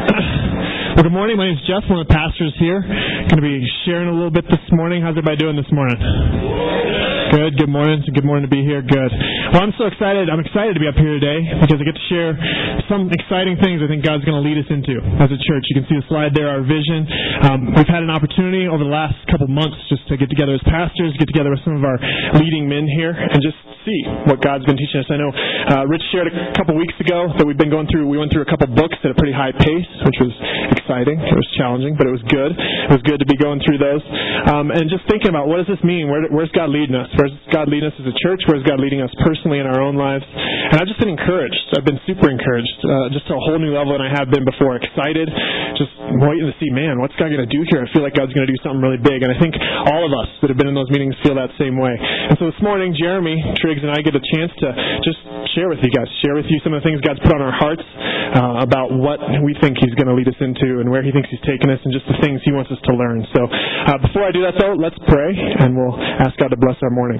Well, good morning. My name is Jeff. One of the pastors here. Going to be sharing a little bit this morning. How's everybody doing this morning? Good. Good morning. Good morning to be here. Good. Well, I'm so excited. I'm excited to be up here today because I get to share some exciting things I think God's going to lead us into as a church. You can see the slide there, our vision. Um, we've had an opportunity over the last couple months just to get together as pastors, get together with some of our leading men here, and just see what God's been teaching us. I know uh, Rich shared a couple weeks ago that we've been going through. We went through a couple books at a pretty high pace, which was exciting. It was challenging, but it was good. It was good to be going through those. Um, and just thinking about what does this mean? Where, where's God leading us? Where's God leading us as a church? Where's God leading us personally in our own lives? And I've just been encouraged. I've been super encouraged, uh, just to a whole new level than I have been before. Excited, just waiting to see, man, what's God going to do here? I feel like God's going to do something really big. And I think all of us that have been in those meetings feel that same way. And so this morning, Jeremy Triggs and I get a chance to just share with you guys, share with you some of the things God's put on our hearts uh, about what we think He's going to lead us into and where He thinks He's taking us and just the things He wants us to learn. So uh, before I do that, though, let's pray and we'll ask God to bless our morning.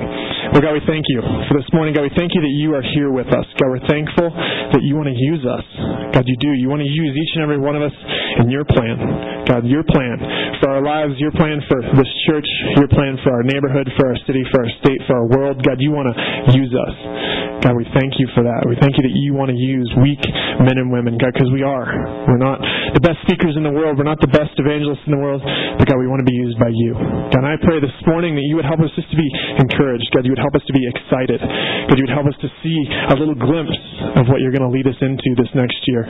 Lord God, we thank you for this morning. God, we thank you that you are here with us. God, we're thankful that you want to use us. God, you do. You want to use each and every one of us in your plan. God, your plan for our lives, your plan for this church, your plan for our neighborhood, for our city, for our state, for our world. God, you want to use us. God, we thank you for that. We thank you that you want to use weak men and women, God, because we are. We're not the best speakers in the world. We're not the best evangelists in the world, but God, we want to be used by you. God, I pray this morning that you would help us just to be encouraged. God, you would help us to be excited. God, you would help us to see a little glimpse of what you're going to lead us into this next year.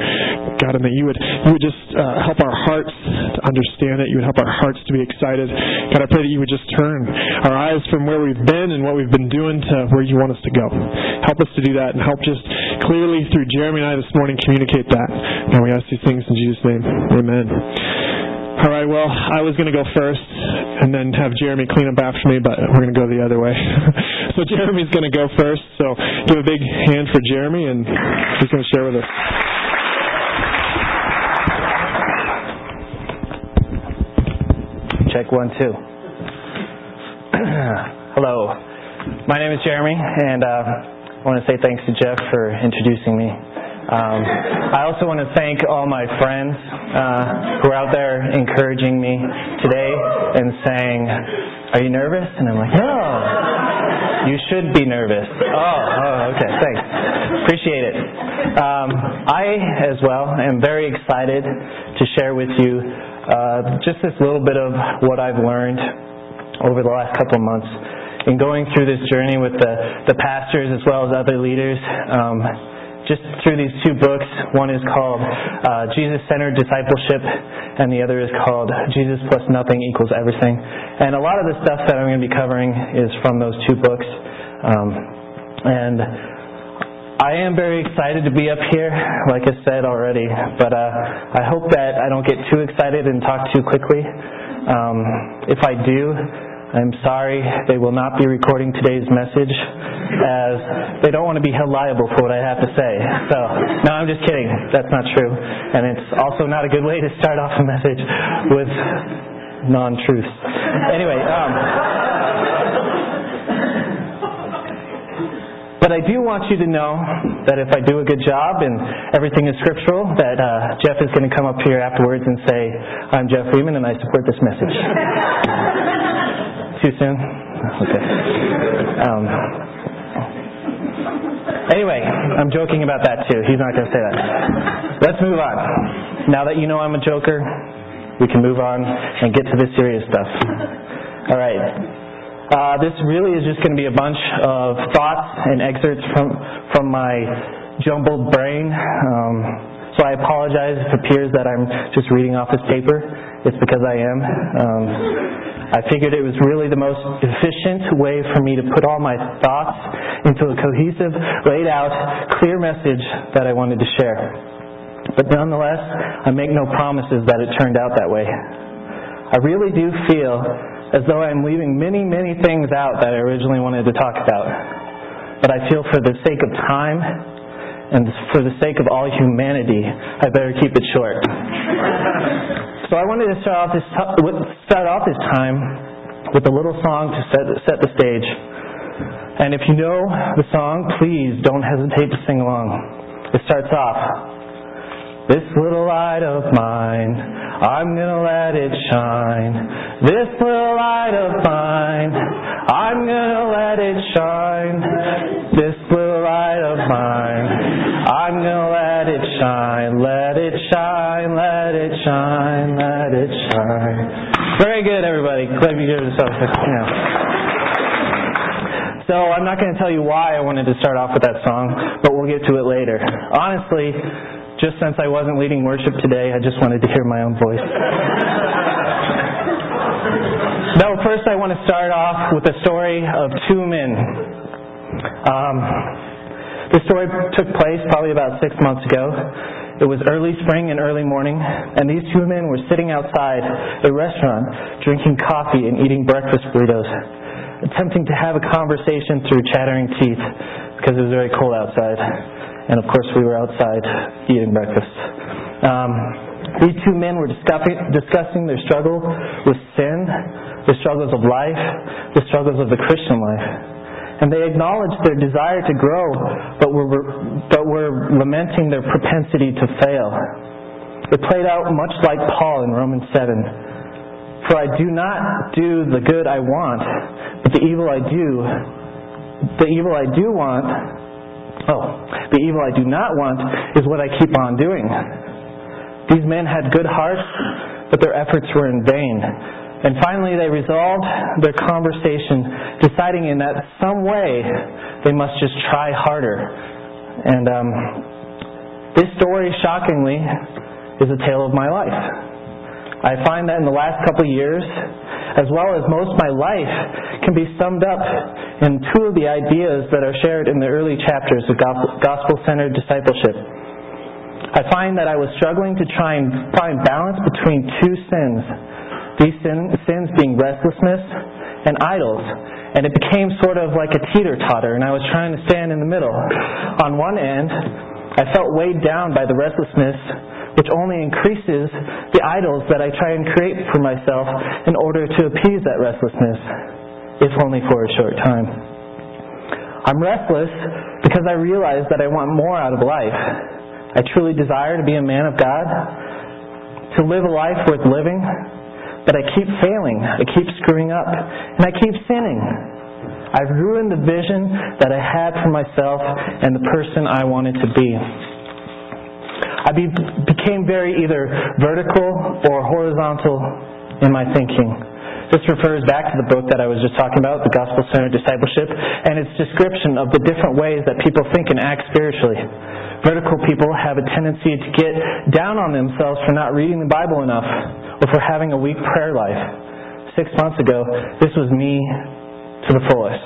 God, and that you would you would just uh, help our hearts to understand it. You would help our hearts to be excited. God, I pray that you would just turn our eyes from where we've been and what we've been doing to where you want us to go. Help us to do that and help just clearly through Jeremy and I this morning communicate that. And we ask these things in Jesus' name. Amen. All right, well, I was going to go first and then have Jeremy clean up after me, but we're going to go the other way. so Jeremy's going to go first. So give a big hand for Jeremy, and he's going to share with us. Check one, two. Hello. My name is Jeremy, and uh, I want to say thanks to Jeff for introducing me. Um, I also want to thank all my friends uh, who are out there encouraging me today and saying, Are you nervous? And I'm like, No, you should be nervous. Oh, oh okay, thanks. Appreciate it. Um, I, as well, am very excited to share with you uh, just this little bit of what I've learned over the last couple of months in going through this journey with the, the pastors as well as other leaders. Um, just through these two books. One is called uh, Jesus Centered Discipleship, and the other is called Jesus Plus Nothing Equals Everything. And a lot of the stuff that I'm going to be covering is from those two books. Um, and I am very excited to be up here, like I said already, but uh, I hope that I don't get too excited and talk too quickly. Um, if I do, I'm sorry they will not be recording today's message as they don't want to be held liable for what I have to say. So, no, I'm just kidding. That's not true. And it's also not a good way to start off a message with non-truths. Anyway, um, but I do want you to know that if I do a good job and everything is scriptural, that uh, Jeff is going to come up here afterwards and say, I'm Jeff Freeman and I support this message. Too soon? Okay. Um, anyway, I'm joking about that too. He's not going to say that. Let's move on. Now that you know I'm a joker, we can move on and get to the serious stuff. All right. Uh, this really is just going to be a bunch of thoughts and excerpts from from my jumbled brain. Um, so I apologize if it appears that I'm just reading off this paper. It's because I am. Um, I figured it was really the most efficient way for me to put all my thoughts into a cohesive, laid out, clear message that I wanted to share. But nonetheless, I make no promises that it turned out that way. I really do feel as though I'm leaving many, many things out that I originally wanted to talk about. But I feel for the sake of time and for the sake of all humanity, I better keep it short. So I wanted to start off this, start off this time with a little song to set, set the stage. And if you know the song, please don't hesitate to sing along. It starts off This little light of mine, I'm gonna let it shine. This little light of mine, I'm gonna let it shine. This little light of mine, I'm gonna let it shine. Let it shine, let it shine, let it shine. Very good, everybody. Glad you give yourself a, know. So I'm not going to tell you why I wanted to start off with that song, but we'll get to it later. Honestly, just since I wasn't leading worship today, I just wanted to hear my own voice. no, first I want to start off with a story of two men. Um, the story took place probably about six months ago. It was early spring and early morning, and these two men were sitting outside a restaurant drinking coffee and eating breakfast burritos attempting to have a conversation through chattering teeth because it was very cold outside. And of course, we were outside eating breakfast. Um, these two men were discussing, discussing their struggle with sin, the struggles of life, the struggles of the Christian life. And they acknowledged their desire to grow, but were, but were lamenting their propensity to fail. It played out much like Paul in Romans 7 for I do not do the good I want, but the evil I do, the evil I do want, oh, the evil I do not want is what I keep on doing. These men had good hearts, but their efforts were in vain. And finally, they resolved their conversation, deciding in that some way they must just try harder. And um, this story, shockingly, is a tale of my life. I find that in the last couple of years, as well as most of my life, can be summed up in two of the ideas that are shared in the early chapters of gospel centered discipleship. I find that I was struggling to try and find balance between two sins. These sin, sins being restlessness and idols. And it became sort of like a teeter totter, and I was trying to stand in the middle. On one end, I felt weighed down by the restlessness which only increases the idols that I try and create for myself in order to appease that restlessness, if only for a short time. I'm restless because I realize that I want more out of life. I truly desire to be a man of God, to live a life worth living, but I keep failing, I keep screwing up, and I keep sinning. I've ruined the vision that I had for myself and the person I wanted to be. I be, became very either vertical or horizontal in my thinking. This refers back to the book that I was just talking about, the Gospel Centered Discipleship, and its description of the different ways that people think and act spiritually. Vertical people have a tendency to get down on themselves for not reading the Bible enough or for having a weak prayer life. Six months ago, this was me to the fullest.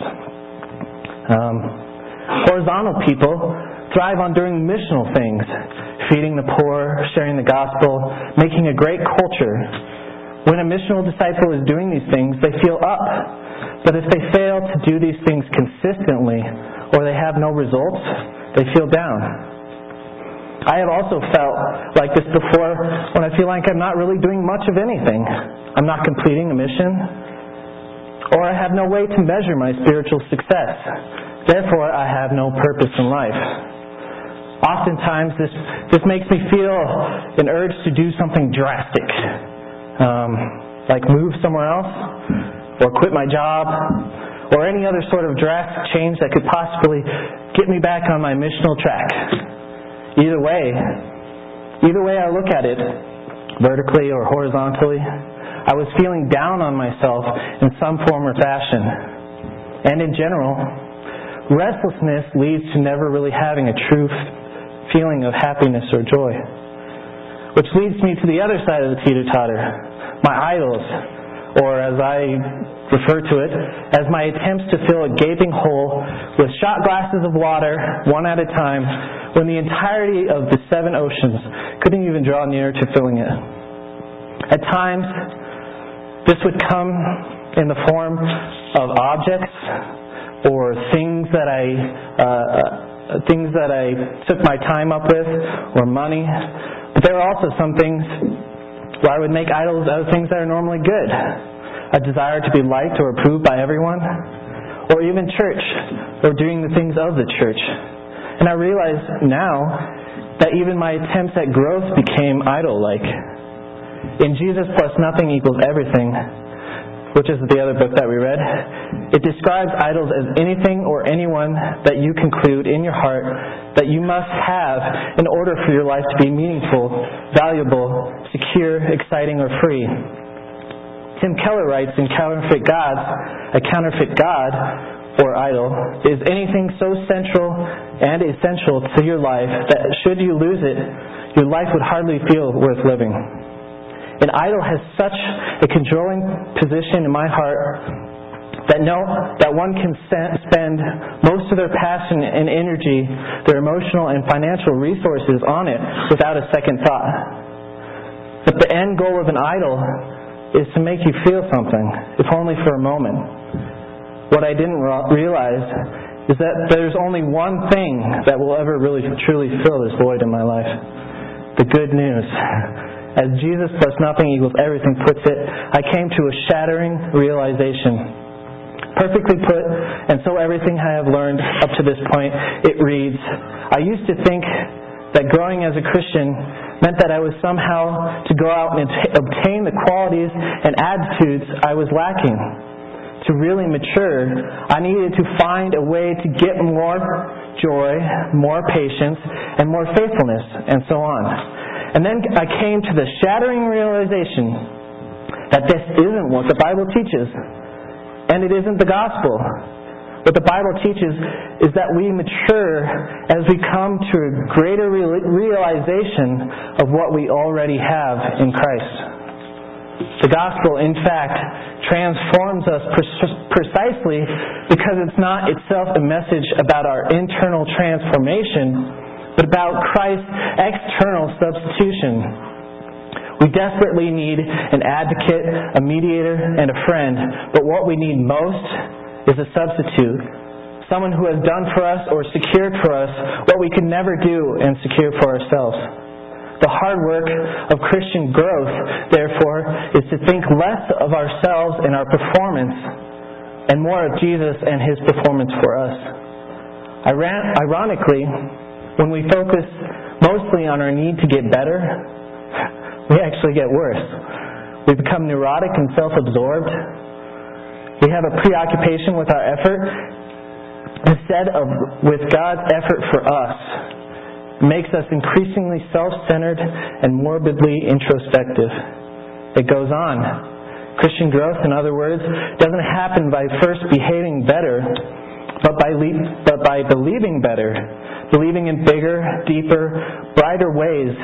Um, horizontal people thrive on doing missional things, feeding the poor, sharing the gospel, making a great culture. When a missional disciple is doing these things, they feel up. But if they fail to do these things consistently, or they have no results, they feel down. I have also felt like this before when I feel like I'm not really doing much of anything. I'm not completing a mission, or I have no way to measure my spiritual success. Therefore, I have no purpose in life. Oftentimes, this, this makes me feel an urge to do something drastic, um, like move somewhere else, or quit my job, or any other sort of drastic change that could possibly get me back on my missional track. Either way, either way I look at it, vertically or horizontally, I was feeling down on myself in some form or fashion. And in general, restlessness leads to never really having a true feeling of happiness or joy. Which leads me to the other side of the teeter totter, my idols, or as I refer to it, as my attempts to fill a gaping hole with shot glasses of water, one at a time, when the entirety of the seven oceans couldn't even draw near to filling it. At times, this would come in the form of objects or things that I uh, uh, Uh, things that I took my time up with or money. But there are also some things where I would make idols out of things that are normally good. A desire to be liked or approved by everyone, or even church, or doing the things of the church. And I realize now that even my attempts at growth became idol like. In Jesus plus nothing equals everything, which is the other book that we read, it describes idols as anything or anyone that you conclude in your heart that you must have in order for your life to be meaningful, valuable, secure, exciting, or free. Tim Keller writes in Counterfeit Gods, a counterfeit God or idol is anything so central and essential to your life that should you lose it, your life would hardly feel worth living. An idol has such a controlling position in my heart that no that one can spend most of their passion and energy, their emotional and financial resources on it without a second thought. But the end goal of an idol is to make you feel something, if only for a moment. What I didn't realize is that there's only one thing that will ever really truly fill this void in my life. The good news. As Jesus plus nothing equals everything puts it, I came to a shattering realization. Perfectly put, and so everything I have learned up to this point, it reads, I used to think that growing as a Christian meant that I was somehow to go out and obtain the qualities and attitudes I was lacking. To really mature, I needed to find a way to get more joy, more patience, and more faithfulness, and so on. And then I came to the shattering realization that this isn't what the Bible teaches, and it isn't the gospel. What the Bible teaches is that we mature as we come to a greater realization of what we already have in Christ. The gospel, in fact, transforms us precisely because it's not itself a message about our internal transformation, but about Christ's external substitution. We desperately need an advocate, a mediator, and a friend, but what we need most is a substitute. Someone who has done for us or secured for us what we could never do and secure for ourselves. The hard work of Christian growth, therefore, is to think less of ourselves and our performance and more of Jesus and his performance for us. Ironically, when we focus mostly on our need to get better, we actually get worse. We become neurotic and self absorbed we have a preoccupation with our effort instead of with God's effort for us. It makes us increasingly self-centered and morbidly introspective. It goes on. Christian growth, in other words, doesn't happen by first behaving better, but by, le- but by believing better, believing in bigger, deeper, brighter ways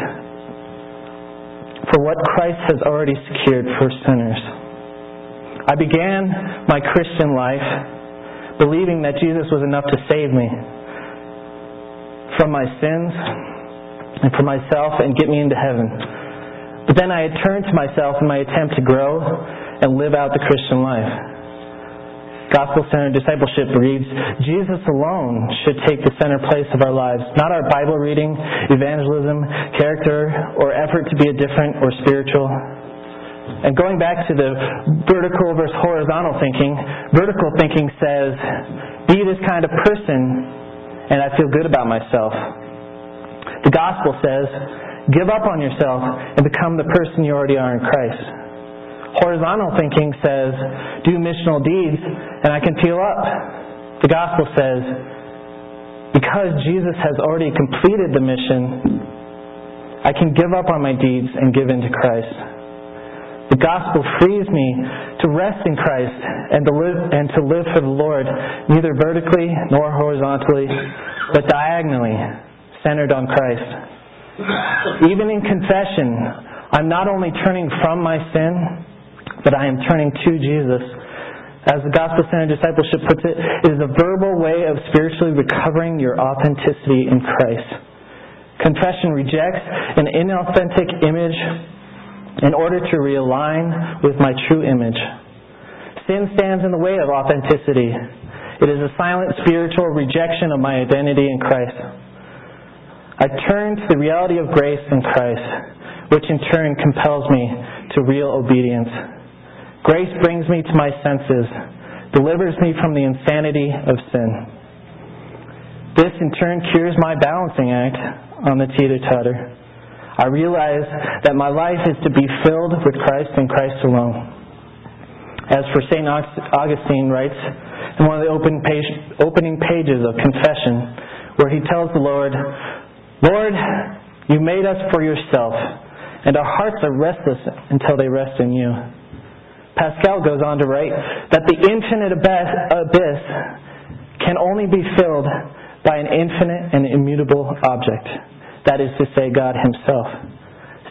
for what Christ has already secured for sinners. I began my Christian life believing that Jesus was enough to save me from my sins and for myself and get me into heaven. But then I had turned to myself in my attempt to grow and live out the Christian life. Gospel centered discipleship reads Jesus alone should take the center place of our lives, not our Bible reading, evangelism, character, or effort to be a different or spiritual. And going back to the vertical versus horizontal thinking, vertical thinking says, be this kind of person, and I feel good about myself. The gospel says, give up on yourself and become the person you already are in Christ. Horizontal thinking says, do missional deeds, and I can feel up. The gospel says, because Jesus has already completed the mission, I can give up on my deeds and give in to Christ. The gospel frees me to rest in Christ and to live, and to live for the Lord, neither vertically nor horizontally, but diagonally, centered on Christ. Even in confession, I'm not only turning from my sin, but I am turning to Jesus. As the gospel centered discipleship puts it, it is a verbal way of spiritually recovering your authenticity in Christ. Confession rejects an inauthentic image in order to realign with my true image. Sin stands in the way of authenticity. It is a silent spiritual rejection of my identity in Christ. I turn to the reality of grace in Christ, which in turn compels me to real obedience. Grace brings me to my senses, delivers me from the insanity of sin. This in turn cures my balancing act on the teeter-totter. I realize that my life is to be filled with Christ and Christ alone. As for St. Augustine writes in one of the open page, opening pages of Confession, where he tells the Lord, Lord, you made us for yourself, and our hearts are restless until they rest in you. Pascal goes on to write that the infinite abyss can only be filled by an infinite and immutable object. That is to say, God Himself.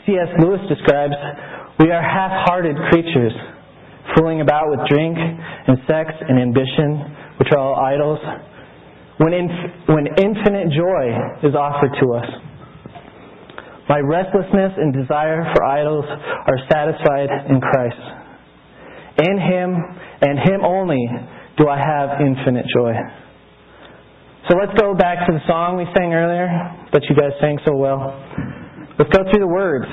C.S. Lewis describes, We are half hearted creatures, fooling about with drink and sex and ambition, which are all idols, when, inf- when infinite joy is offered to us. My restlessness and desire for idols are satisfied in Christ. In Him and Him only do I have infinite joy. So let's go back to the song we sang earlier that you guys sang so well. Let's go through the words.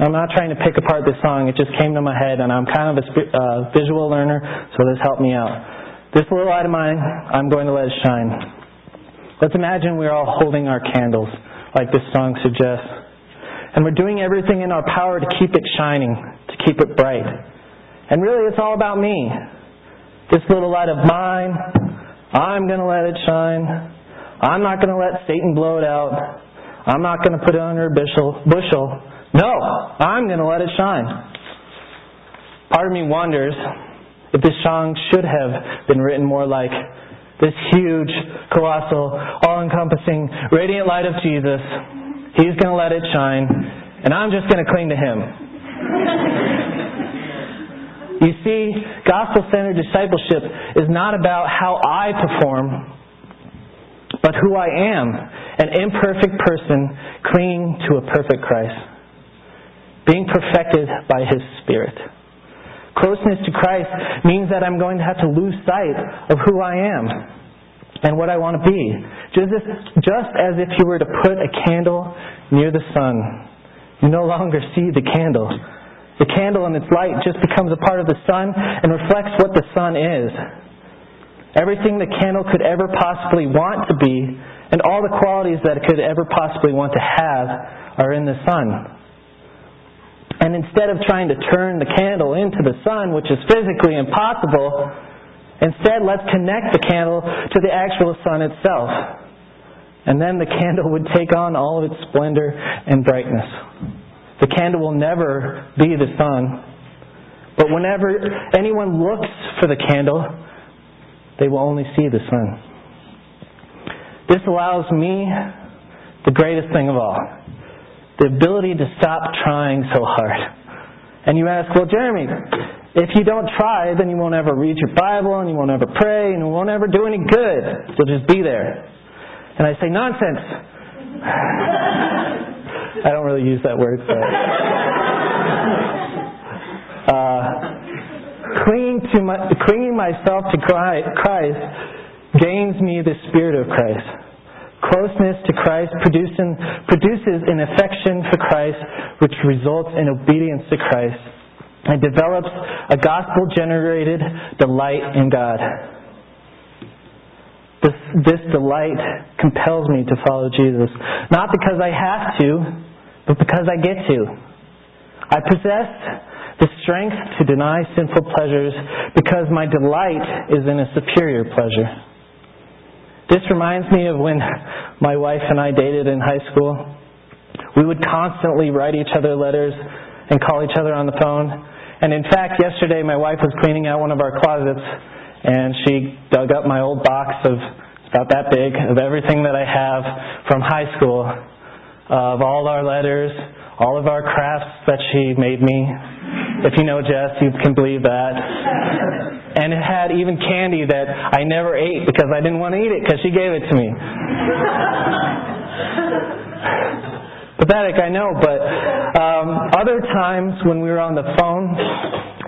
I'm not trying to pick apart this song. It just came to my head, and I'm kind of a uh, visual learner, so this helped me out. This little light of mine, I'm going to let it shine. Let's imagine we're all holding our candles, like this song suggests. And we're doing everything in our power to keep it shining, to keep it bright. And really, it's all about me. This little light of mine, I'm going to let it shine. I'm not going to let Satan blow it out. I'm not going to put it under a bushel. No, I'm going to let it shine. Part of me wonders if this song should have been written more like this huge, colossal, all encompassing, radiant light of Jesus. He's going to let it shine, and I'm just going to cling to Him. You see, gospel centered discipleship is not about how I perform, but who I am an imperfect person clinging to a perfect Christ, being perfected by His Spirit. Closeness to Christ means that I'm going to have to lose sight of who I am and what I want to be. Just as, just as if you were to put a candle near the sun, you no longer see the candle the candle and its light just becomes a part of the sun and reflects what the sun is. Everything the candle could ever possibly want to be and all the qualities that it could ever possibly want to have are in the sun. And instead of trying to turn the candle into the sun, which is physically impossible, instead let's connect the candle to the actual sun itself. And then the candle would take on all of its splendor and brightness. The candle will never be the sun. But whenever anyone looks for the candle, they will only see the sun. This allows me the greatest thing of all the ability to stop trying so hard. And you ask, well, Jeremy, if you don't try, then you won't ever read your Bible and you won't ever pray and you won't ever do any good. You'll just be there. And I say, nonsense. I don't really use that word, but uh, clinging to my, clinging myself to Christ gains me the spirit of Christ. Closeness to Christ producing, produces an affection for Christ, which results in obedience to Christ and develops a gospel generated delight in God. This, this delight compels me to follow Jesus. Not because I have to, but because I get to. I possess the strength to deny sinful pleasures because my delight is in a superior pleasure. This reminds me of when my wife and I dated in high school. We would constantly write each other letters and call each other on the phone. And in fact, yesterday my wife was cleaning out one of our closets and she dug up my old box of about that big of everything that I have from high school, of all our letters, all of our crafts that she made me. If you know Jess, you can believe that. And it had even candy that I never ate because I didn't want to eat it because she gave it to me. Pathetic, I know, but um, other times when we were on the phone,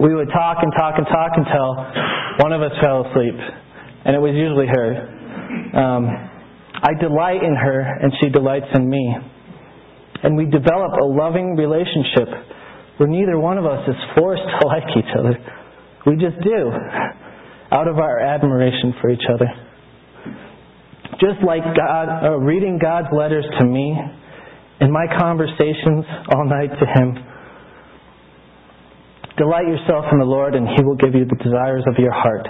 we would talk and talk and talk until one of us fell asleep, and it was usually her. Um, I delight in her, and she delights in me. And we develop a loving relationship where neither one of us is forced to like each other. We just do, out of our admiration for each other. just like God, uh, reading God's letters to me and my conversations all night to Him. Delight yourself in the Lord, and He will give you the desires of your heart.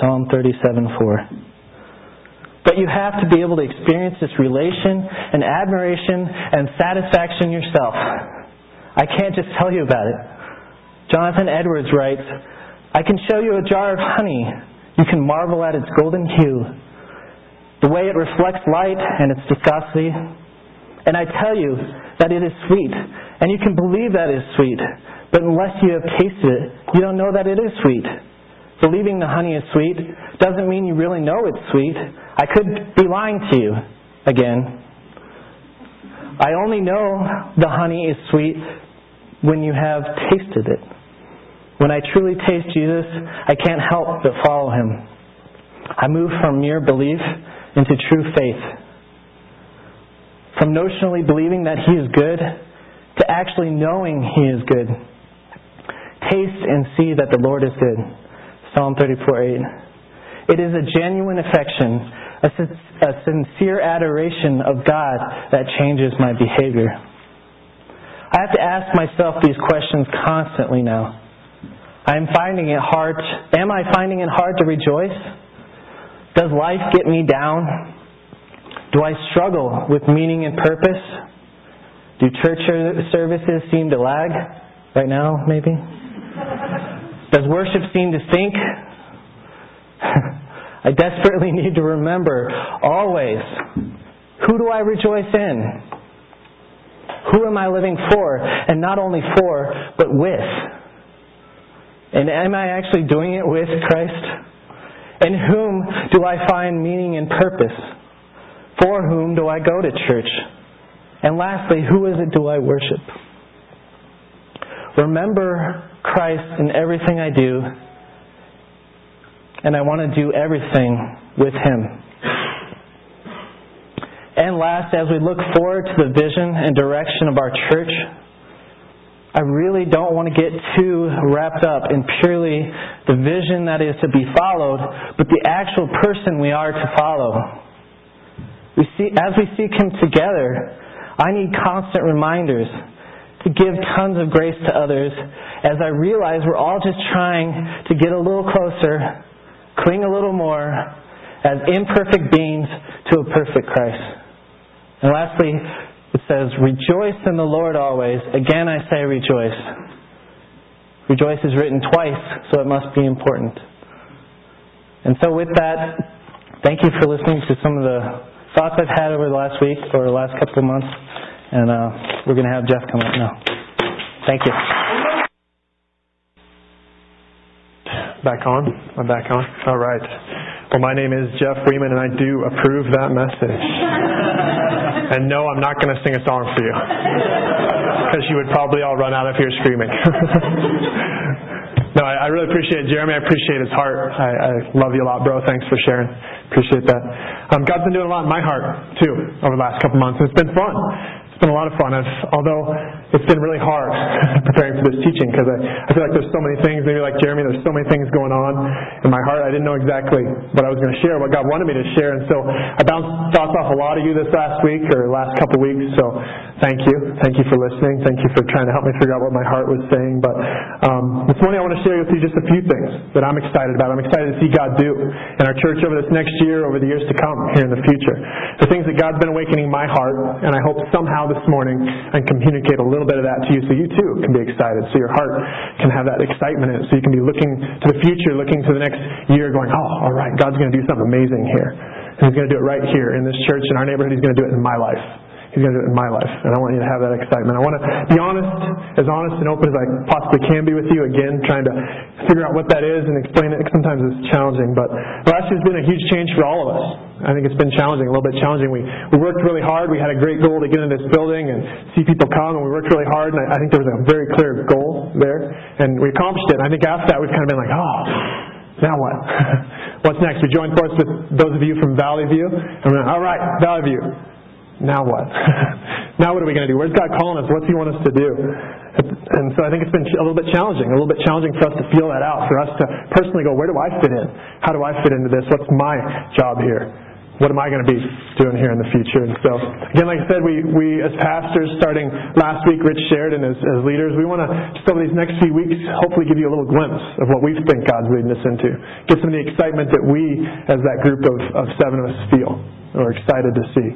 Psalm 37 4. But you have to be able to experience this relation and admiration and satisfaction yourself. I can't just tell you about it. Jonathan Edwards writes, I can show you a jar of honey. You can marvel at its golden hue, the way it reflects light and its viscosity. And I tell you that it is sweet, and you can believe that it is sweet. But unless you have tasted it, you don't know that it is sweet. Believing the honey is sweet doesn't mean you really know it's sweet. I could be lying to you again. I only know the honey is sweet when you have tasted it. When I truly taste Jesus, I can't help but follow him. I move from mere belief into true faith. From notionally believing that he is good to actually knowing he is good. Taste and see that the Lord is good. Psalm 34 8. It is a genuine affection, a, a sincere adoration of God that changes my behavior. I have to ask myself these questions constantly now. I'm finding it hard. Am I finding it hard to rejoice? Does life get me down? Do I struggle with meaning and purpose? Do church services seem to lag right now, maybe? Does worship seem to sink? I desperately need to remember always who do I rejoice in? Who am I living for? And not only for, but with. And am I actually doing it with Christ? In whom do I find meaning and purpose? For whom do I go to church? And lastly, who is it do I worship? Remember Christ in everything I do, and I want to do everything with Him. And last, as we look forward to the vision and direction of our church, I really don't want to get too wrapped up in purely the vision that is to be followed, but the actual person we are to follow. We see, as we seek Him together, I need constant reminders give tons of grace to others as I realize we're all just trying to get a little closer, cling a little more as imperfect beings to a perfect Christ. And lastly, it says, Rejoice in the Lord always. Again, I say rejoice. Rejoice is written twice, so it must be important. And so, with that, thank you for listening to some of the thoughts I've had over the last week or the last couple of months. And uh, we're going to have Jeff come up now. Thank you. Back on? I'm back on? All right. Well, my name is Jeff Freeman, and I do approve that message. And no, I'm not going to sing a song for you. Because you would probably all run out of here screaming. no, I, really appreciate it. Jeremy. I appreciate his heart. I, I, love you a lot, bro. Thanks for sharing. Appreciate that. Um, God's been doing a lot in my heart, too, over the last couple months. It's been fun. It's been a lot of fun. I've, although it's been really hard preparing for this teaching because I, I feel like there's so many things, maybe like Jeremy, there's so many things going on in my heart. I didn't know exactly what I was going to share, what God wanted me to share. And so I bounced thoughts off a lot of you this last week or last couple weeks. So thank you. Thank you for listening. Thank you for trying to help me figure out what my heart was saying. But um, this morning I want to share with you just a few things that I'm excited about. I'm excited to see God do in our church over this next year, over the years to come here in the future. The things that God's been awakening my heart, and I hope somehow this morning and communicate a little bit of that to you so you too can be excited, so your heart can have that excitement in it, so you can be looking to the future, looking to the next year, going, oh, all right, God's going to do something amazing here. And He's going to do it right here in this church, in our neighborhood. He's going to do it in my life. He's going to do it in my life. And I want you to have that excitement. I want to be honest, as honest and open as I possibly can be with you. Again, trying to figure out what that is and explain it. Sometimes it's challenging. But last year's been a huge change for all of us. I think it's been challenging, a little bit challenging. We, we worked really hard. We had a great goal to get into this building and see people come. And we worked really hard. And I, I think there was a very clear goal there. And we accomplished it. I think after that, we've kind of been like, oh, now what? What's next? We joined forces with those of you from Valley View. And we're like, all right, Valley View now what? now what are we going to do? Where's God calling us? What's He want us to do? And so I think it's been a little bit challenging, a little bit challenging for us to feel that out, for us to personally go, where do I fit in? How do I fit into this? What's my job here? What am I going to be doing here in the future? And so, again, like I said, we, we as pastors, starting last week, Rich shared, and as, as leaders, we want to, just over these next few weeks, hopefully give you a little glimpse of what we think God's leading us into. Get some of the excitement that we, as that group of, of seven of us, feel or excited to see.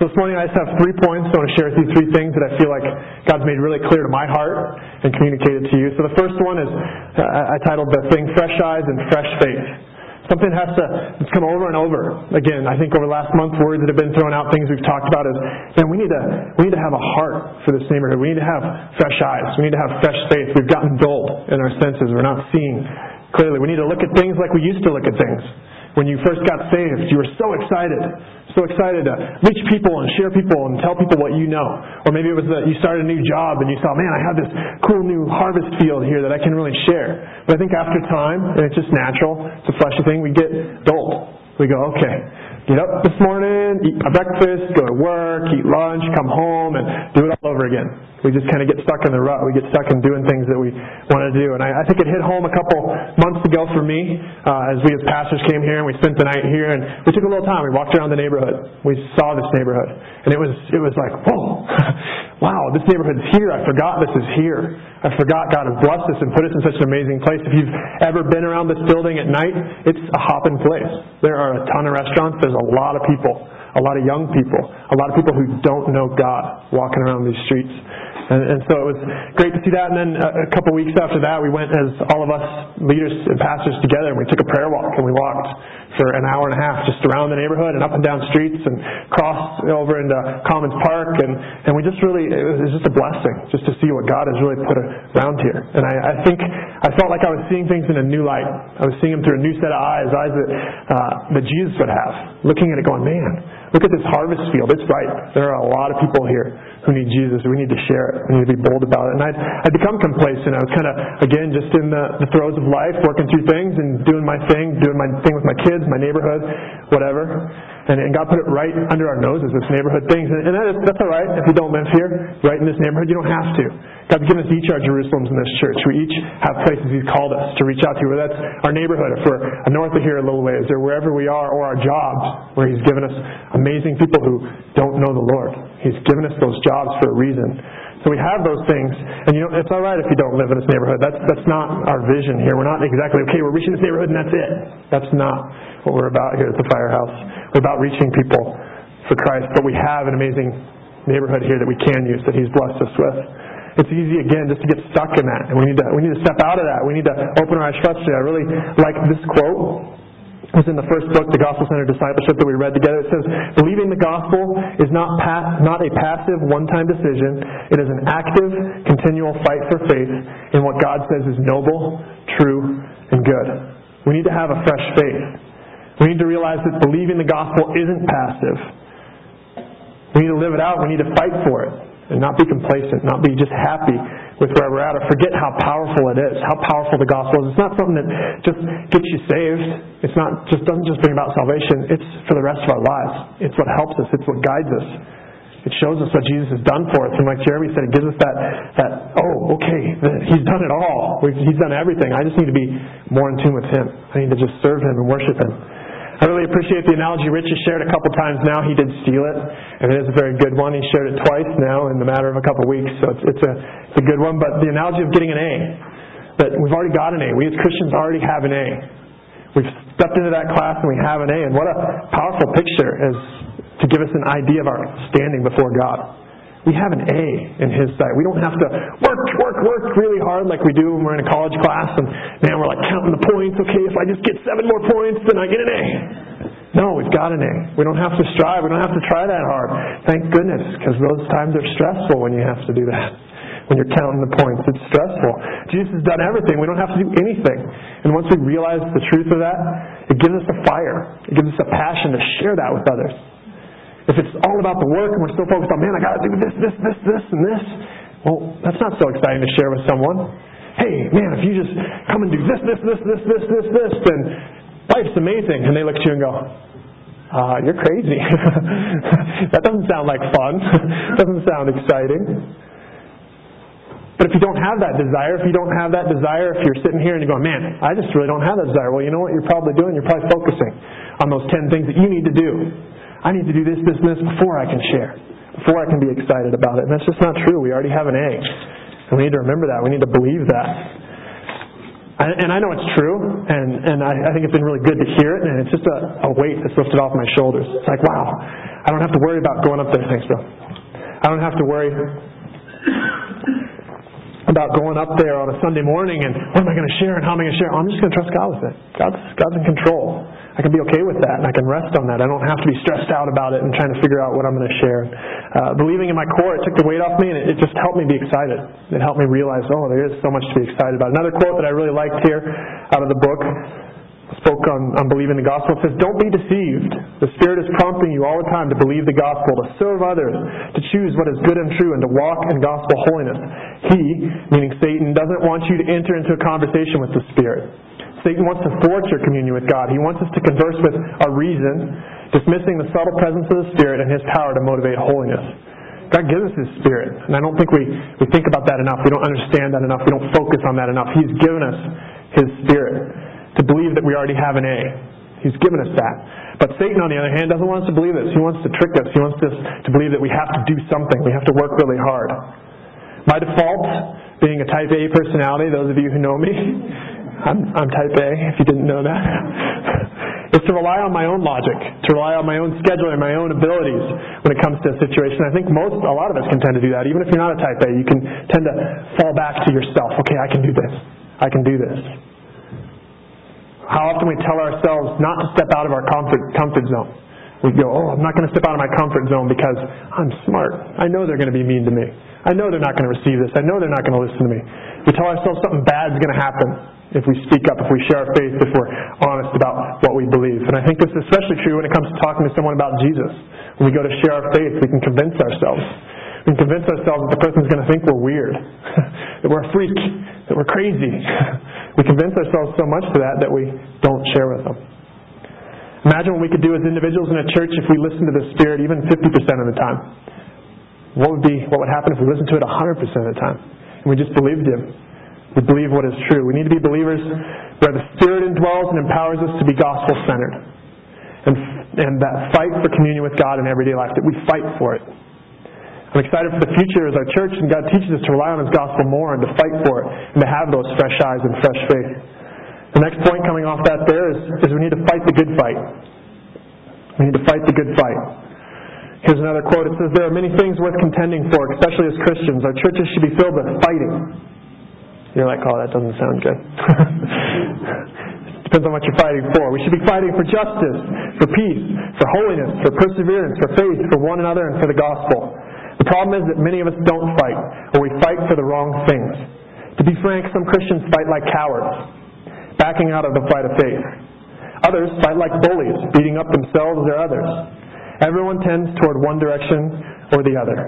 So this morning I just have three points. I want to share with you three things that I feel like God's made really clear to my heart and communicated to you. So the first one is uh, I titled the thing Fresh Eyes and Fresh Faith. Something has to it's come over and over. Again, I think over the last month, words that have been thrown out, things we've talked about is, man, we need to we need to have a heart for this neighborhood. We need to have fresh eyes. We need to have fresh faith. We've gotten dull in our senses. We're not seeing clearly. We need to look at things like we used to look at things. When you first got saved, you were so excited so excited to reach people and share people and tell people what you know. Or maybe it was that you started a new job and you thought, man, I have this cool new harvest field here that I can really share. But I think after time, and it's just natural, it's a fleshy thing, we get dulled. We go, okay, get up this morning, eat my breakfast, go to work, eat lunch, come home, and do it all over again. We just kind of get stuck in the rut. We get stuck in doing things that we want to do. And I, I think it hit home a couple months ago for me uh, as we as pastors came here and we spent the night here and we took a little time. We walked around the neighborhood. We saw this neighborhood, and it was it was like, whoa, wow, this neighborhood's here. I forgot this is here. I forgot God has blessed us and put us in such an amazing place. If you've ever been around this building at night, it's a hopping place. There are a ton of restaurants. There's a lot of people, a lot of young people, a lot of people who don't know God walking around these streets. And, and so it was great to see that. And then a, a couple weeks after that, we went as all of us leaders and pastors together, and we took a prayer walk, and we walked for an hour and a half just around the neighborhood and up and down streets and crossed over into Commons Park. And, and we just really, it was, just a blessing just to see what God has really put around here. And I, I think I felt like I was seeing things in a new light. I was seeing them through a new set of eyes, eyes that, uh, that Jesus would have, looking at it going, man, Look at this harvest field. It's right. There are a lot of people here who need Jesus. We need to share it. We need to be bold about it. And I'd, I'd become complacent. I was kind of, again, just in the, the throes of life, working through things and doing my thing, doing my thing with my kids, my neighborhood, whatever. And, and God put it right under our noses, this neighborhood things. And, and that is, that's all right if you don't live here, right in this neighborhood. You don't have to. God's given us each our Jerusalems in this church. We each have places He's called us to reach out to, whether that's our neighborhood, if we're north of here a little ways, or wherever we are, or our jobs, where He's given us amazing people who don't know the Lord. He's given us those jobs for a reason. So we have those things, and you know it's all right if you don't live in this neighborhood. That's that's not our vision here. We're not exactly okay. We're reaching this neighborhood, and that's it. That's not what we're about here at the Firehouse. We're about reaching people for Christ, but we have an amazing neighborhood here that we can use that He's blessed us with it's easy again just to get stuck in that, and we need to we need to step out of that. We need to open our eyes trustingly. I really like this quote. Was in the first book, The Gospel Centered Discipleship, that we read together. It says, Believing the gospel is not, not a passive, one time decision. It is an active, continual fight for faith in what God says is noble, true, and good. We need to have a fresh faith. We need to realize that believing the gospel isn't passive. We need to live it out. We need to fight for it and not be complacent, not be just happy with where we're at, or forget how powerful it is, how powerful the gospel is. It's not something that just gets you saved. It's not just doesn't just bring about salvation. It's for the rest of our lives. It's what helps us. It's what guides us. It shows us what Jesus has done for us, and like Jeremy said, it gives us that that oh, okay, He's done it all. He's done everything. I just need to be more in tune with Him. I need to just serve Him and worship Him. I really appreciate the analogy Rich has shared a couple times now. He did steal it, and it is a very good one. He shared it twice now in the matter of a couple weeks, so it's, it's, a, it's a good one. But the analogy of getting an A, that we've already got an A. We as Christians already have an A. We've stepped into that class and we have an A, and what a powerful picture is to give us an idea of our standing before God. We have an A in His sight. We don't have to work, work, work really hard like we do when we're in a college class and man, we're like counting the points. Okay, if I just get seven more points, then I get an A. No, we've got an A. We don't have to strive. We don't have to try that hard. Thank goodness, because those times are stressful when you have to do that. When you're counting the points, it's stressful. Jesus has done everything. We don't have to do anything. And once we realize the truth of that, it gives us a fire. It gives us a passion to share that with others. If it's all about the work and we're still focused on, man, I got to do this, this, this, this, and this, well, that's not so exciting to share with someone. Hey, man, if you just come and do this, this, this, this, this, this, this, then life's amazing. And they look at you and go, uh, you're crazy. that doesn't sound like fun. doesn't sound exciting. But if you don't have that desire, if you don't have that desire, if you're sitting here and you're going, man, I just really don't have that desire, well, you know what you're probably doing? You're probably focusing on those 10 things that you need to do I need to do this, this, and this before I can share, before I can be excited about it. And that's just not true. We already have an A. And we need to remember that. We need to believe that. And I know it's true, and, and I, I think it's been really good to hear it, and it's just a, a weight that's lifted off my shoulders. It's like, wow, I don't have to worry about going up there. Thanks, Bill. I don't have to worry about going up there on a Sunday morning and what am I going to share and how am I going to share? I'm just going to trust God with it. God's, God's in control. I can be okay with that and I can rest on that. I don't have to be stressed out about it and trying to figure out what I'm going to share. Uh, believing in my core, it took the weight off me and it, it just helped me be excited. It helped me realize, oh, there is so much to be excited about. Another quote that I really liked here out of the book spoke on, on believing the gospel. Says, Don't be deceived. The Spirit is prompting you all the time to believe the gospel, to serve others, to choose what is good and true, and to walk in gospel holiness. He, meaning Satan, doesn't want you to enter into a conversation with the Spirit. Satan wants to thwart your communion with God. He wants us to converse with our reason, dismissing the subtle presence of the Spirit and His power to motivate holiness. God gives us His Spirit, and I don't think we, we think about that enough. We don't understand that enough. We don't focus on that enough. He's given us His Spirit to believe that we already have an A. He's given us that. But Satan, on the other hand, doesn't want us to believe this. He wants to trick us. He wants us to believe that we have to do something. We have to work really hard. By default, being a type A personality, those of you who know me, I'm, I'm type A, if you didn't know that, is to rely on my own logic, to rely on my own schedule and my own abilities when it comes to a situation. I think most, a lot of us can tend to do that. Even if you're not a type A, you can tend to fall back to yourself. Okay, I can do this. I can do this. How often we tell ourselves not to step out of our comfort, comfort zone. We go, oh, I'm not going to step out of my comfort zone because I'm smart. I know they're going to be mean to me. I know they're not going to receive this. I know they're not going to listen to me. We tell ourselves something bad is going to happen if we speak up, if we share our faith, if we're honest about what we believe. And I think this is especially true when it comes to talking to someone about Jesus. When we go to share our faith, we can convince ourselves. We can convince ourselves that the person's going to think we're weird, that we're a freak, that we're crazy. we convince ourselves so much to that that we don't share with them. Imagine what we could do as individuals in a church if we listened to the Spirit even 50% of the time. What would be what would happen if we listened to it 100% of the time and we just believed Him? We believe what is true. We need to be believers where the Spirit indwells and empowers us to be gospel centered. And, and that fight for communion with God in everyday life, that we fight for it. I'm excited for the future as our church and God teaches us to rely on His gospel more and to fight for it and to have those fresh eyes and fresh faith. The next point coming off that there is, is we need to fight the good fight. We need to fight the good fight. Here's another quote. It says, There are many things worth contending for, especially as Christians. Our churches should be filled with fighting you're like, oh, that doesn't sound good. Depends on what you're fighting for. We should be fighting for justice, for peace, for holiness, for perseverance, for faith, for one another, and for the gospel. The problem is that many of us don't fight, or we fight for the wrong things. To be frank, some Christians fight like cowards, backing out of the fight of faith. Others fight like bullies, beating up themselves or others. Everyone tends toward one direction or the other.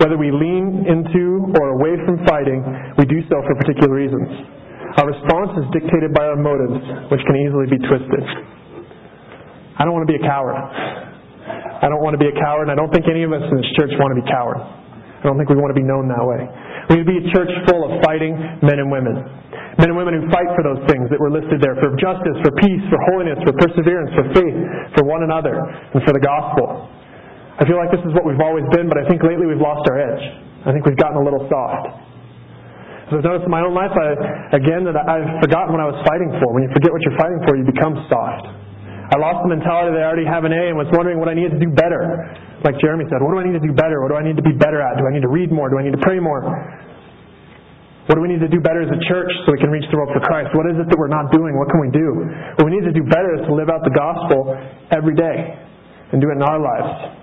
Whether we lean into or away from fighting, we do so for particular reasons. Our response is dictated by our motives, which can easily be twisted. I don't want to be a coward. I don't want to be a coward, and I don't think any of us in this church want to be cowards. I don't think we want to be known that way. We need to be a church full of fighting men and women. Men and women who fight for those things that were listed there for justice, for peace, for holiness, for perseverance, for faith, for one another, and for the gospel. I feel like this is what we've always been, but I think lately we've lost our edge. I think we've gotten a little soft. So I've noticed in my own life, I, again, that I've forgotten what I was fighting for. When you forget what you're fighting for, you become soft. I lost the mentality that I already have an A and was wondering what I needed to do better. Like Jeremy said, what do I need to do better? What do I need to be better at? Do I need to read more? Do I need to pray more? What do we need to do better as a church so we can reach the world for Christ? What is it that we're not doing? What can we do? What we need to do better is to live out the gospel every day and do it in our lives.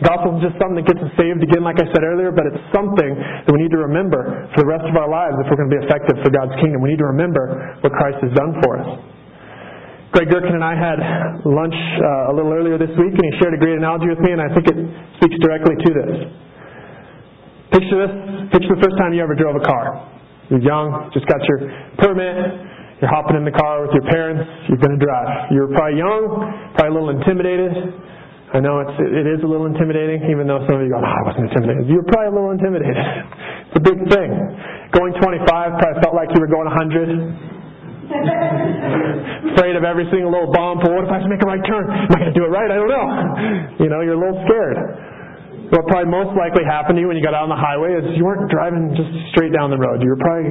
The gospel is just something that gets us saved again, like I said earlier, but it's something that we need to remember for the rest of our lives if we're going to be effective for God's kingdom. We need to remember what Christ has done for us. Greg Gherkin and I had lunch uh, a little earlier this week, and he shared a great analogy with me, and I think it speaks directly to this. Picture this. Picture the first time you ever drove a car. You're young, just got your permit, you're hopping in the car with your parents, you're going to drive. You're probably young, probably a little intimidated, I know it's, it is a little intimidating, even though some of you go, oh, I wasn't intimidated. You're probably a little intimidated. It's a big thing. Going 25 probably felt like you were going 100. Afraid of every single little bump. Well, what if I have to make a right turn? Am I going to do it right? I don't know. You know, you're a little scared. What probably most likely happened to you when you got out on the highway is you weren't driving just straight down the road. You were probably,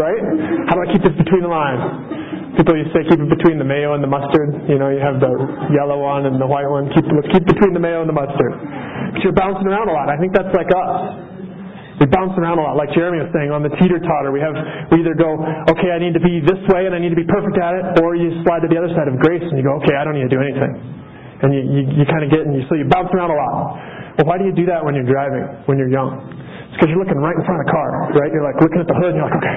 right? How do I keep this between the lines? People used to say keep it between the mayo and the mustard. You know, you have the yellow one and the white one. Keep keep between the mayo and the mustard. But you're bouncing around a lot. I think that's like us. We bounce around a lot, like Jeremy was saying, on the teeter totter. We have we either go, okay, I need to be this way and I need to be perfect at it, or you slide to the other side of grace and you go, okay, I don't need to do anything. And you, you, you kind of get, and you, so you bounce around a lot. Well, why do you do that when you're driving, when you're young? It's because you're looking right in front of the car, right? You're like looking at the hood and you're like, okay,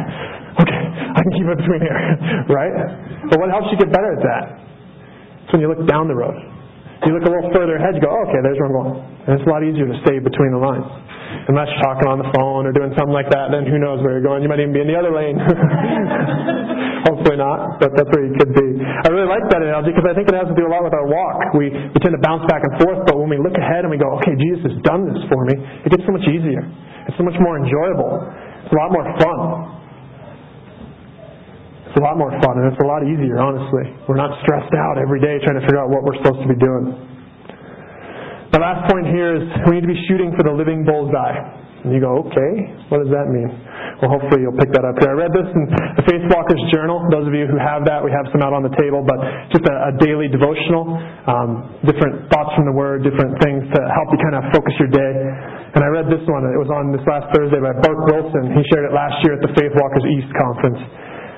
okay, I can keep it between here, right? But what helps you get better at that? It's when you look down the road. You look a little further ahead, you go, oh, okay, there's where I'm going. And it's a lot easier to stay between the lines. Unless you're talking on the phone or doing something like that, then who knows where you're going. You might even be in the other lane. Hopefully not, but that's where you could be. I really like that analogy because I think it has to do a lot with our walk. We, we tend to bounce back and forth, but when we look ahead and we go, okay, Jesus has done this for me, it gets so much easier. It's so much more enjoyable. It's a lot more fun. It's a lot more fun, and it's a lot easier, honestly. We're not stressed out every day trying to figure out what we're supposed to be doing. The last point here is we need to be shooting for the living bullseye. And you go, okay, what does that mean? Well, hopefully you'll pick that up here. I read this in the Faith Walkers Journal. Those of you who have that, we have some out on the table, but just a, a daily devotional, um, different thoughts from the Word, different things to help you kind of focus your day. And I read this one. It was on this last Thursday by Burke Wilson. He shared it last year at the Faith Walkers East conference.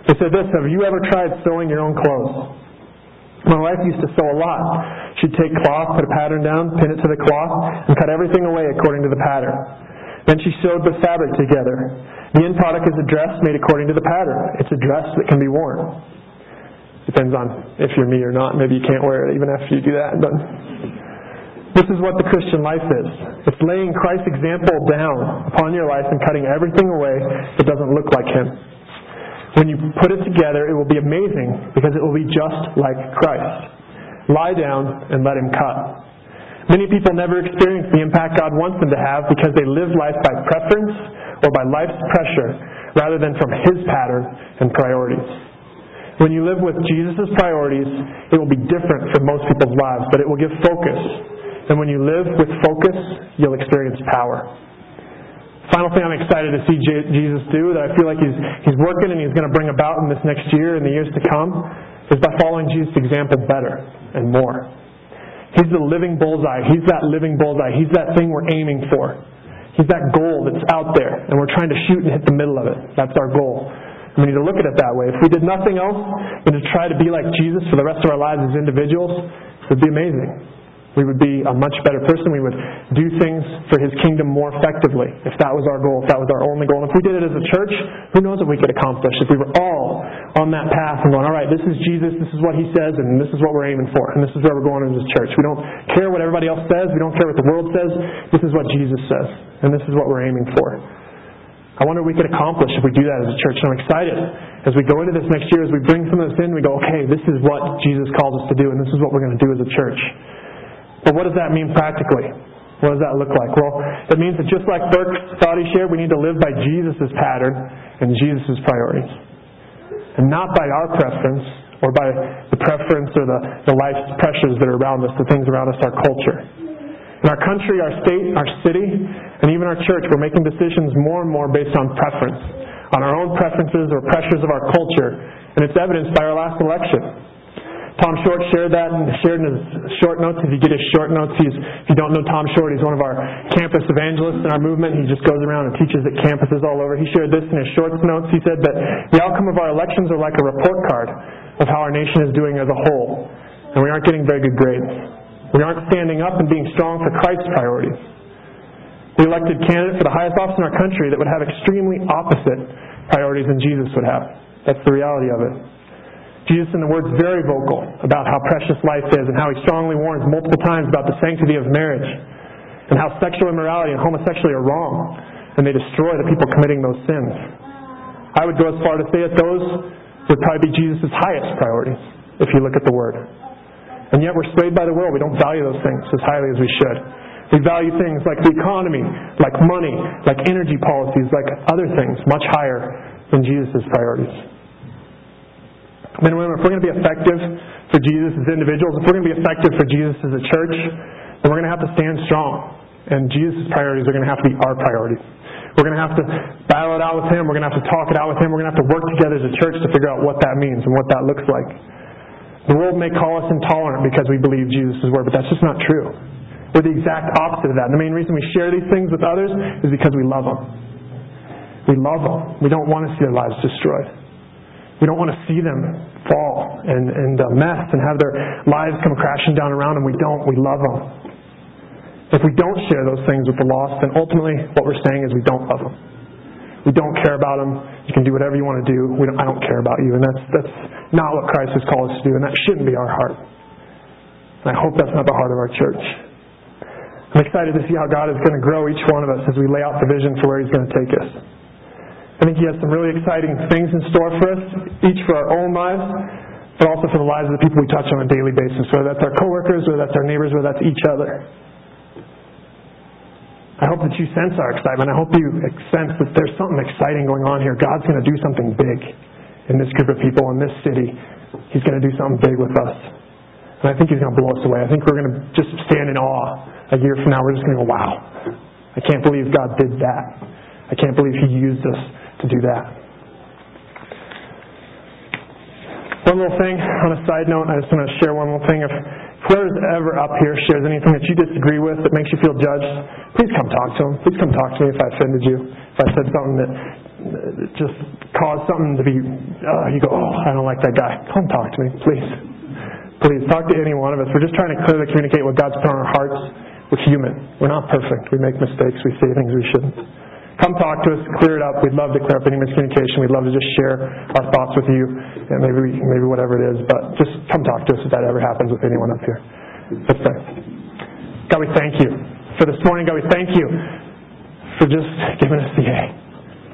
They said this, have you ever tried sewing your own clothes? My wife used to sew a lot. She'd take cloth, put a pattern down, pin it to the cloth, and cut everything away according to the pattern. Then she sewed the fabric together. The end product is a dress made according to the pattern. It's a dress that can be worn. Depends on if you're me or not. Maybe you can't wear it even after you do that. But this is what the Christian life is. It's laying Christ's example down upon your life and cutting everything away that doesn't look like Him. When you put it together, it will be amazing because it will be just like Christ. Lie down and let Him cut. Many people never experience the impact God wants them to have because they live life by preference or by life's pressure rather than from His pattern and priorities. When you live with Jesus' priorities, it will be different from most people's lives, but it will give focus. And when you live with focus, you'll experience power. Final thing I'm excited to see Jesus do that I feel like he's, he's working and he's going to bring about in this next year and the years to come is by following Jesus' example better and more. He's the living bullseye. He's that living bullseye. He's that thing we're aiming for. He's that goal that's out there, and we're trying to shoot and hit the middle of it. That's our goal. And we need to look at it that way. If we did nothing else than to try to be like Jesus for the rest of our lives as individuals, it would be amazing. We would be a much better person. We would do things for His kingdom more effectively if that was our goal, if that was our only goal. And if we did it as a church, who knows what we could accomplish if we were all on that path and going, all right, this is Jesus, this is what He says, and this is what we're aiming for, and this is where we're going in this church. We don't care what everybody else says. We don't care what the world says. This is what Jesus says, and this is what we're aiming for. I wonder what we could accomplish if we do that as a church. And I'm excited as we go into this next year, as we bring some of this in, we go, okay, this is what Jesus calls us to do, and this is what we're going to do as a church. But what does that mean practically? What does that look like? Well, it means that just like Burke thought he shared, we need to live by Jesus' pattern and Jesus' priorities. And not by our preference or by the preference or the, the life's pressures that are around us, the things around us, our culture. In our country, our state, our city, and even our church, we're making decisions more and more based on preference, on our own preferences or pressures of our culture, and it's evidenced by our last election. Tom Short shared that and shared in his short notes. If you get his short notes, he's, if you don't know Tom Short, he's one of our campus evangelists in our movement. He just goes around and teaches at campuses all over. He shared this in his short notes. He said that the outcome of our elections are like a report card of how our nation is doing as a whole. And we aren't getting very good grades. We aren't standing up and being strong for Christ's priorities. We elected candidate for the highest office in our country that would have extremely opposite priorities than Jesus would have. That's the reality of it. Jesus in the Word is very vocal about how precious life is and how he strongly warns multiple times about the sanctity of marriage and how sexual immorality and homosexuality are wrong and they destroy the people committing those sins. I would go as far to say that those would probably be Jesus' highest priorities if you look at the Word. And yet we're swayed by the world. We don't value those things as highly as we should. We value things like the economy, like money, like energy policies, like other things much higher than Jesus' priorities. And women, if we're going to be effective for Jesus as individuals, if we're going to be effective for Jesus as a church, then we're going to have to stand strong. And Jesus' priorities are going to have to be our priorities. We're going to have to battle it out with Him. We're going to have to talk it out with Him. We're going to have to work together as a church to figure out what that means and what that looks like. The world may call us intolerant because we believe Jesus' word, but that's just not true. We're the exact opposite of that. And the main reason we share these things with others is because we love them. We love them. We don't want to see their lives destroyed. We don't want to see them fall and, and uh, mess and have their lives come crashing down around them. We don't. We love them. If we don't share those things with the lost, then ultimately what we're saying is we don't love them. We don't care about them. You can do whatever you want to do. Don't, I don't care about you. And that's, that's not what Christ has called us to do, and that shouldn't be our heart. And I hope that's not the heart of our church. I'm excited to see how God is going to grow each one of us as we lay out the vision for where He's going to take us. I think He has some really exciting things in store for us, each for our own lives, but also for the lives of the people we touch on a daily basis, whether that's our coworkers, whether that's our neighbors, whether that's each other. I hope that you sense our excitement. I hope you sense that there's something exciting going on here. God's going to do something big in this group of people in this city. He's going to do something big with us. And I think He's going to blow us away. I think we're going to just stand in awe a year from now. We're just going to go, wow, I can't believe God did that. I can't believe He used us to do that. One little thing on a side note, I just want to share one little thing. If whoever's ever up here shares anything that you disagree with that makes you feel judged, please come talk to them. Please come talk to me if I offended you. If I said something that just caused something to be, uh, you go, oh, I don't like that guy. Come talk to me, please. Please talk to any one of us. We're just trying to clearly communicate what God's put on our hearts. We're human. We're not perfect. We make mistakes. We say things we shouldn't. Come talk to us, clear it up. We'd love to clear up any miscommunication. We'd love to just share our thoughts with you, and maybe maybe whatever it is. But just come talk to us if that ever happens with anyone up here. Let's pray. God, we thank you for this morning. God, we thank you for just giving us the A.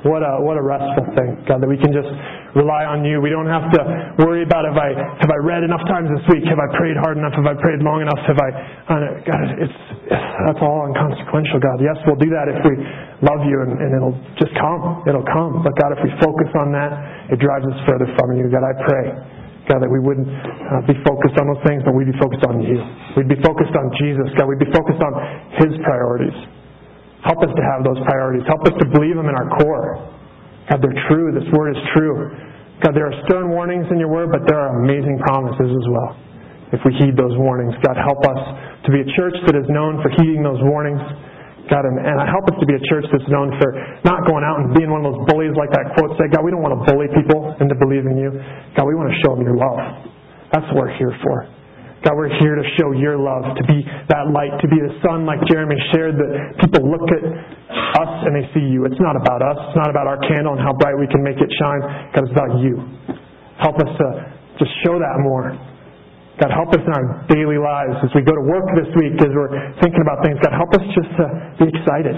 What a what a restful thing, God, that we can just rely on you. We don't have to worry about have I have I read enough times this week? Have I prayed hard enough? Have I prayed long enough? Have I God, it's, it's that's all inconsequential, God. Yes, we'll do that if we love you and, and it'll just come. It'll come. But God, if we focus on that, it drives us further from you. God, I pray. God, that we wouldn't uh, be focused on those things, but we'd be focused on you. We'd be focused on Jesus. God, we'd be focused on His priorities. Help us to have those priorities. Help us to believe them in our core. God, they're true. This word is true. God, there are stern warnings in your word, but there are amazing promises as well. If we heed those warnings, God, help us to be a church that is known for heeding those warnings. God, and, and help us to be a church that's known for not going out and being one of those bullies like that quote said. God, we don't want to bully people into believing you. God, we want to show them your love. That's what we're here for. God, we're here to show your love, to be that light, to be the sun like Jeremy shared, that people look at us and they see you. It's not about us. It's not about our candle and how bright we can make it shine. God, it's about you. Help us to just show that more. God, help us in our daily lives as we go to work this week, as we're thinking about things. God, help us just to be excited,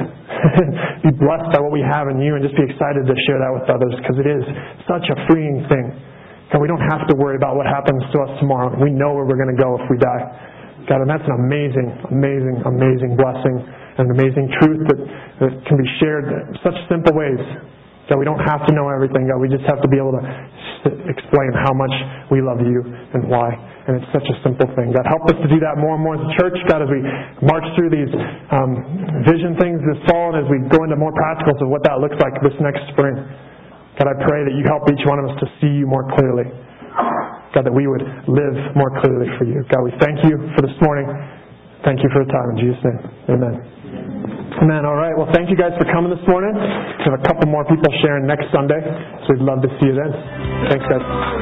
be blessed by what we have in you, and just be excited to share that with others because it is such a freeing thing. God, we don't have to worry about what happens to us tomorrow. We know where we're going to go if we die. God, and that's an amazing, amazing, amazing blessing and an amazing truth that, that can be shared in such simple ways. God, we don't have to know everything, God. We just have to be able to explain how much we love you and why. And it's such a simple thing. God, help us to do that more and more as a church. God, as we march through these um, vision things this fall and as we go into more practicals of what that looks like this next spring. God, I pray that you help each one of us to see you more clearly. God, that we would live more clearly for you. God, we thank you for this morning. Thank you for the time. In Jesus' name, amen. Amen. All right. Well, thank you guys for coming this morning. We have a couple more people sharing next Sunday, so we'd love to see you then. Thanks, guys.